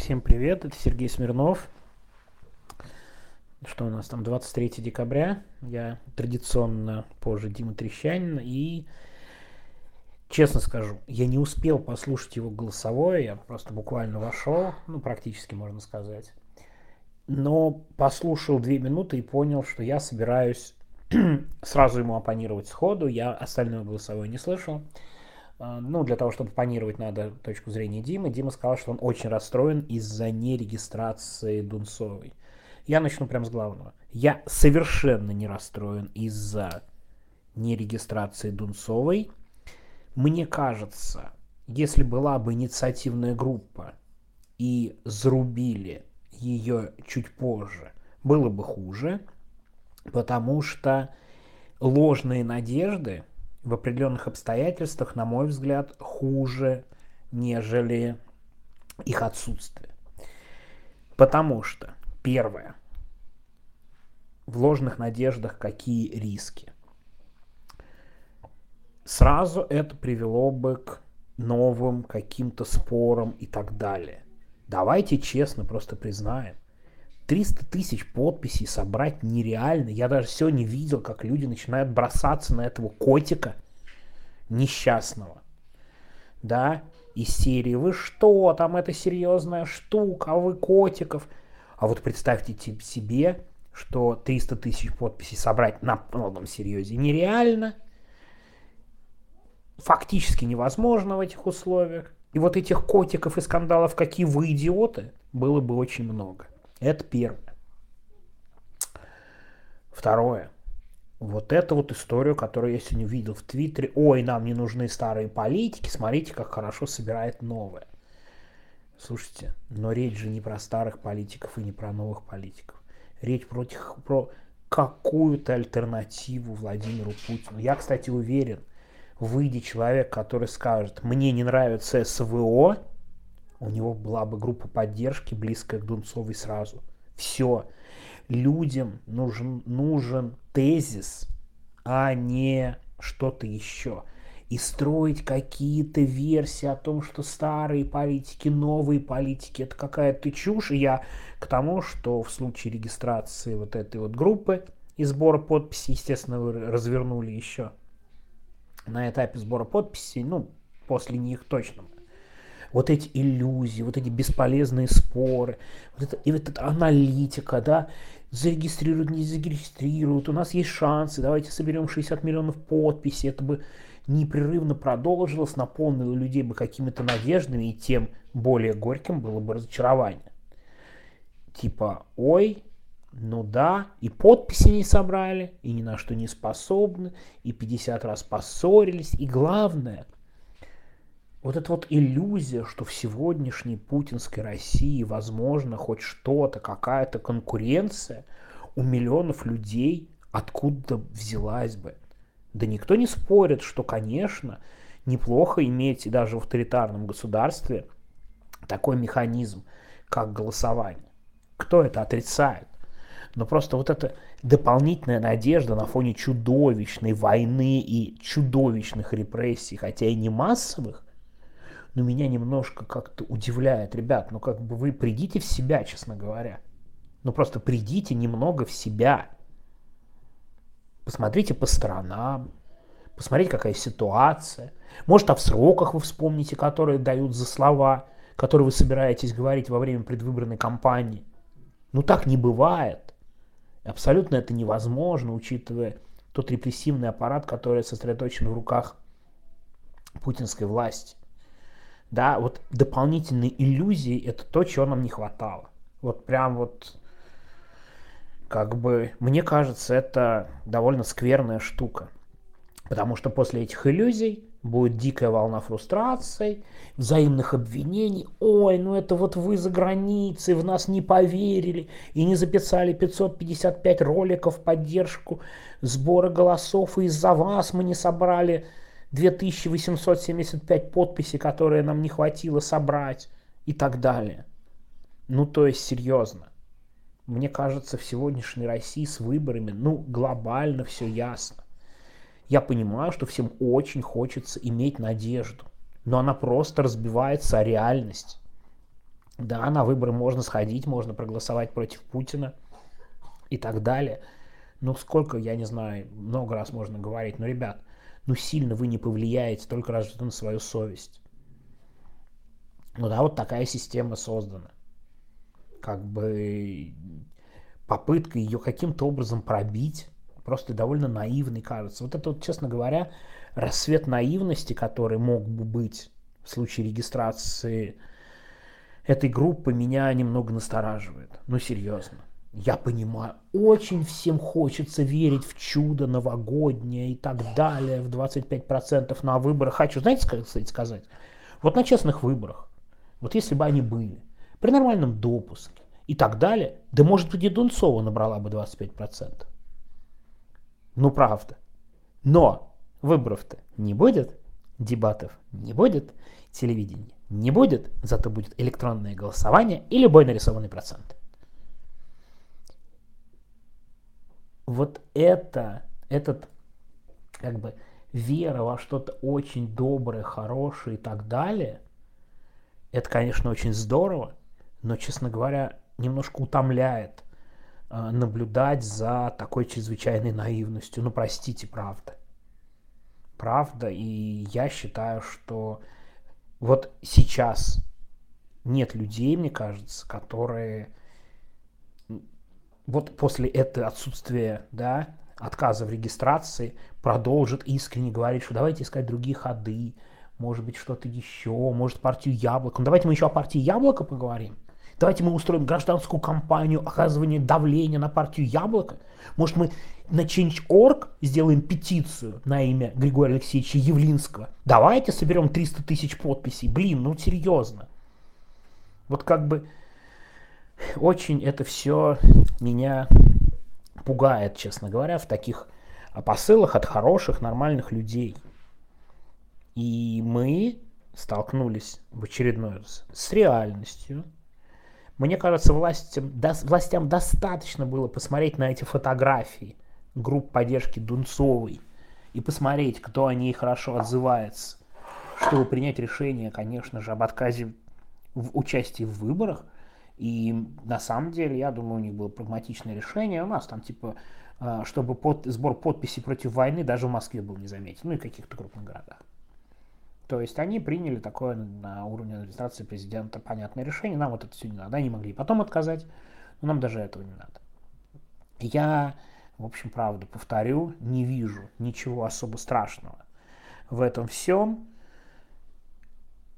Всем привет, это Сергей Смирнов. Что у нас там, 23 декабря. Я традиционно позже Дима Трещанин. И, честно скажу, я не успел послушать его голосовое. Я просто буквально вошел, ну, практически, можно сказать. Но послушал две минуты и понял, что я собираюсь сразу ему оппонировать сходу. Я остальное голосовое не слышал. А, ну, для того, чтобы панировать, надо точку зрения Димы. Дима сказал, что он очень расстроен из-за нерегистрации Дунцовой. Я начну прямо с главного. Я совершенно не расстроен из-за нерегистрации Дунцовой. Мне кажется, если была бы инициативная группа и зарубили ее чуть позже, было бы хуже, потому что ложные надежды в определенных обстоятельствах, на мой взгляд, хуже, нежели их отсутствие. Потому что, первое, в ложных надеждах какие риски? Сразу это привело бы к новым каким-то спорам и так далее. Давайте честно просто признаем, 300 тысяч подписей собрать нереально. Я даже сегодня видел, как люди начинают бросаться на этого котика несчастного. Да, из серии «Вы что, там это серьезная штука, а вы котиков». А вот представьте себе, что 300 тысяч подписей собрать на полном серьезе нереально, фактически невозможно в этих условиях. И вот этих котиков и скандалов, какие вы идиоты, было бы очень много. Это первое. Второе. Вот эту вот историю, которую я сегодня видел в Твиттере. Ой, нам не нужны старые политики, смотрите, как хорошо собирает новое. Слушайте, но речь же не про старых политиков и не про новых политиков. Речь против, про какую-то альтернативу Владимиру Путину. Я, кстати, уверен, выйдет человек, который скажет, мне не нравится СВО, у него была бы группа поддержки, близкая к Дунцовой сразу. Все. Людям нужен, нужен тезис, а не что-то еще. И строить какие-то версии о том, что старые политики, новые политики, это какая-то чушь. И я к тому, что в случае регистрации вот этой вот группы и сбора подписей, естественно, вы развернули еще на этапе сбора подписей, ну, после них точно вот эти иллюзии, вот эти бесполезные споры, вот это, и вот эта аналитика, да, зарегистрируют, не зарегистрируют, у нас есть шансы, давайте соберем 60 миллионов подписей, это бы непрерывно продолжилось, наполнило людей бы какими-то надеждами, и тем более горьким было бы разочарование. Типа, ой, ну да, и подписи не собрали, и ни на что не способны, и 50 раз поссорились, и главное – вот эта вот иллюзия, что в сегодняшней путинской России возможно хоть что-то, какая-то конкуренция у миллионов людей откуда взялась бы. Да никто не спорит, что, конечно, неплохо иметь и даже в авторитарном государстве такой механизм, как голосование. Кто это отрицает? Но просто вот эта дополнительная надежда на фоне чудовищной войны и чудовищных репрессий, хотя и не массовых, но меня немножко как-то удивляет. Ребят, ну как бы вы придите в себя, честно говоря. Ну просто придите немного в себя. Посмотрите по сторонам, посмотрите, какая ситуация. Может, в сроках вы вспомните, которые дают за слова, которые вы собираетесь говорить во время предвыборной кампании. Ну так не бывает. Абсолютно это невозможно, учитывая тот репрессивный аппарат, который сосредоточен в руках путинской власти да, вот дополнительные иллюзии это то, чего нам не хватало. Вот прям вот, как бы, мне кажется, это довольно скверная штука. Потому что после этих иллюзий будет дикая волна фрустрации, взаимных обвинений. Ой, ну это вот вы за границей, в нас не поверили и не записали 555 роликов в поддержку сбора голосов, и из-за вас мы не собрали 2875 подписей, которые нам не хватило собрать и так далее. Ну, то есть, серьезно. Мне кажется, в сегодняшней России с выборами, ну, глобально все ясно. Я понимаю, что всем очень хочется иметь надежду, но она просто разбивается о реальность. Да, на выборы можно сходить, можно проголосовать против Путина и так далее. Ну, сколько, я не знаю, много раз можно говорить, но, ребят, ну, сильно вы не повлияете только разве на свою совесть. Ну да, вот такая система создана. Как бы попытка ее каким-то образом пробить просто довольно наивной кажется. Вот это вот, честно говоря, рассвет наивности, который мог бы быть в случае регистрации этой группы, меня немного настораживает. Ну, серьезно. Я понимаю, очень всем хочется верить в чудо новогоднее и так далее, в 25% на выборах. Хочу, знаете, кстати, сказать? Вот на честных выборах, вот если бы они были, при нормальном допуске и так далее, да может быть и Дунцова набрала бы 25%. Ну правда. Но выборов-то не будет, дебатов не будет, телевидения не будет, зато будет электронное голосование и любой нарисованный процент. Вот это, этот, как бы, вера во что-то очень доброе, хорошее и так далее, это, конечно, очень здорово, но, честно говоря, немножко утомляет э, наблюдать за такой чрезвычайной наивностью. Ну, простите, правда. Правда, и я считаю, что вот сейчас нет людей, мне кажется, которые вот после этого отсутствия, да, отказа в регистрации продолжат искренне говорить, что давайте искать другие ходы, может быть, что-то еще, может, партию Яблоко. Ну, давайте мы еще о партии Яблоко поговорим. Давайте мы устроим гражданскую кампанию оказывания давления на партию Яблоко. Может, мы на Change.org сделаем петицию на имя Григория Алексеевича Явлинского. Давайте соберем 300 тысяч подписей. Блин, ну серьезно. Вот как бы очень это все меня пугает, честно говоря, в таких посылах от хороших, нормальных людей. И мы столкнулись в очередной раз с реальностью, мне кажется, властям, до, властям достаточно было посмотреть на эти фотографии групп поддержки Дунцовой и посмотреть, кто о ней хорошо отзывается, чтобы принять решение, конечно же, об отказе в участии в выборах. И на самом деле, я думаю, у них было прагматичное решение. У нас там типа, а, чтобы под, сбор подписей против войны даже в Москве был не заметен, ну и каких-то крупных городах. То есть они приняли такое на уровне администрации президента понятное решение. Нам вот это все не надо. Они могли потом отказать, но нам даже этого не надо. Я, в общем, правда, повторю, не вижу ничего особо страшного в этом всем.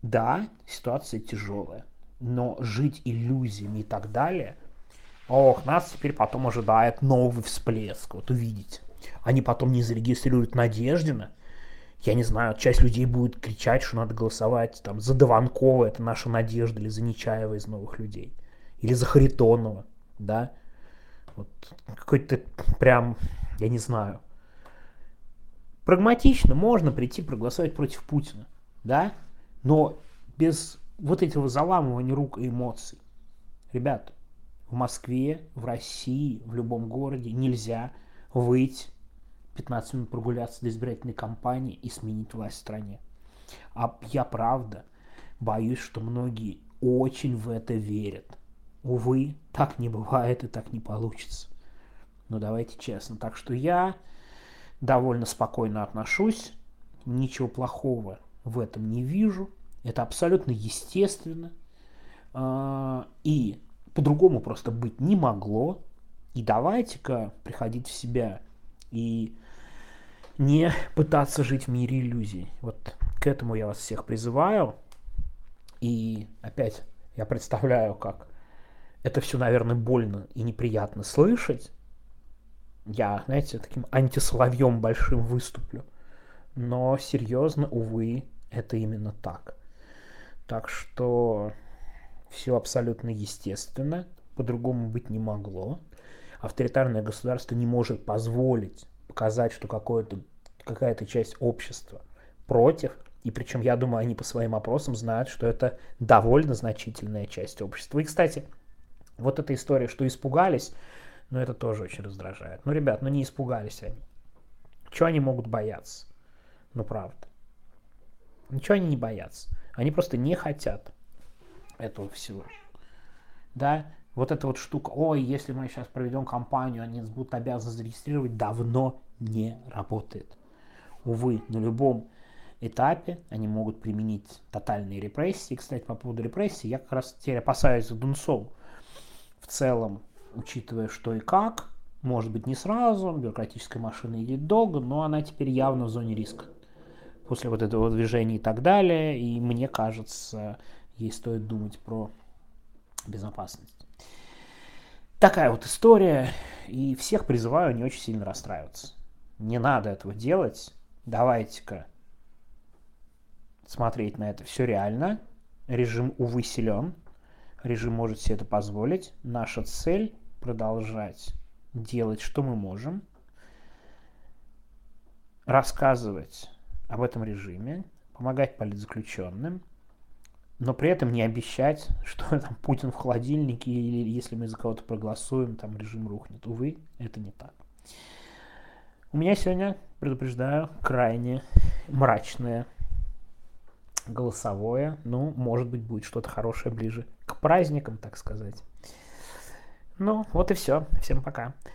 Да, ситуация тяжелая, но жить иллюзиями и так далее, ох, нас теперь потом ожидает новый всплеск, вот увидите. Они потом не зарегистрируют Надеждина, я не знаю, часть людей будет кричать, что надо голосовать там за Дованкова, это наша надежда, или за Нечаева из новых людей, или за Харитонова, да, вот какой-то прям, я не знаю, прагматично можно прийти проголосовать против Путина, да, но без вот этого заламывания рук и эмоций. Ребята, в Москве, в России, в любом городе нельзя выйти 15 минут прогуляться до избирательной кампании и сменить власть в стране. А я правда боюсь, что многие очень в это верят. Увы, так не бывает и так не получится. Но давайте честно. Так что я довольно спокойно отношусь. Ничего плохого в этом не вижу. Это абсолютно естественно. А, и по-другому просто быть не могло. И давайте-ка приходить в себя и не пытаться жить в мире иллюзий. Вот к этому я вас всех призываю. И опять я представляю, как это все, наверное, больно и неприятно слышать. Я, знаете, таким антисоловьем большим выступлю. Но серьезно, увы, это именно так. Так что все абсолютно естественно, по-другому быть не могло авторитарное государство не может позволить показать, что какая-то часть общества против, и причем, я думаю, они по своим опросам знают, что это довольно значительная часть общества. И, кстати, вот эта история, что испугались, ну, это тоже очень раздражает. Ну, ребят, ну не испугались они. Чего они могут бояться? Ну, правда. Ничего они не боятся. Они просто не хотят этого всего. да, вот эта вот штука, ой, если мы сейчас проведем кампанию, они будут обязаны зарегистрировать, давно не работает. Увы, на любом этапе они могут применить тотальные репрессии. Кстати, по поводу репрессий, я как раз теперь опасаюсь за Дунцов. В целом, учитывая что и как, может быть не сразу, бюрократическая машина идет долго, но она теперь явно в зоне риска. После вот этого движения и так далее, и мне кажется, ей стоит думать про безопасность. Такая вот история, и всех призываю не очень сильно расстраиваться. Не надо этого делать. Давайте-ка смотреть на это все реально. Режим, увы, силен. Режим может себе это позволить. Наша цель продолжать делать, что мы можем. Рассказывать об этом режиме, помогать политзаключенным, но при этом не обещать, что там Путин в холодильнике или если мы за кого-то проголосуем, там режим рухнет. Увы, это не так. У меня сегодня, предупреждаю, крайне мрачное голосовое. Ну, может быть, будет что-то хорошее ближе к праздникам, так сказать. Ну, вот и все. Всем пока.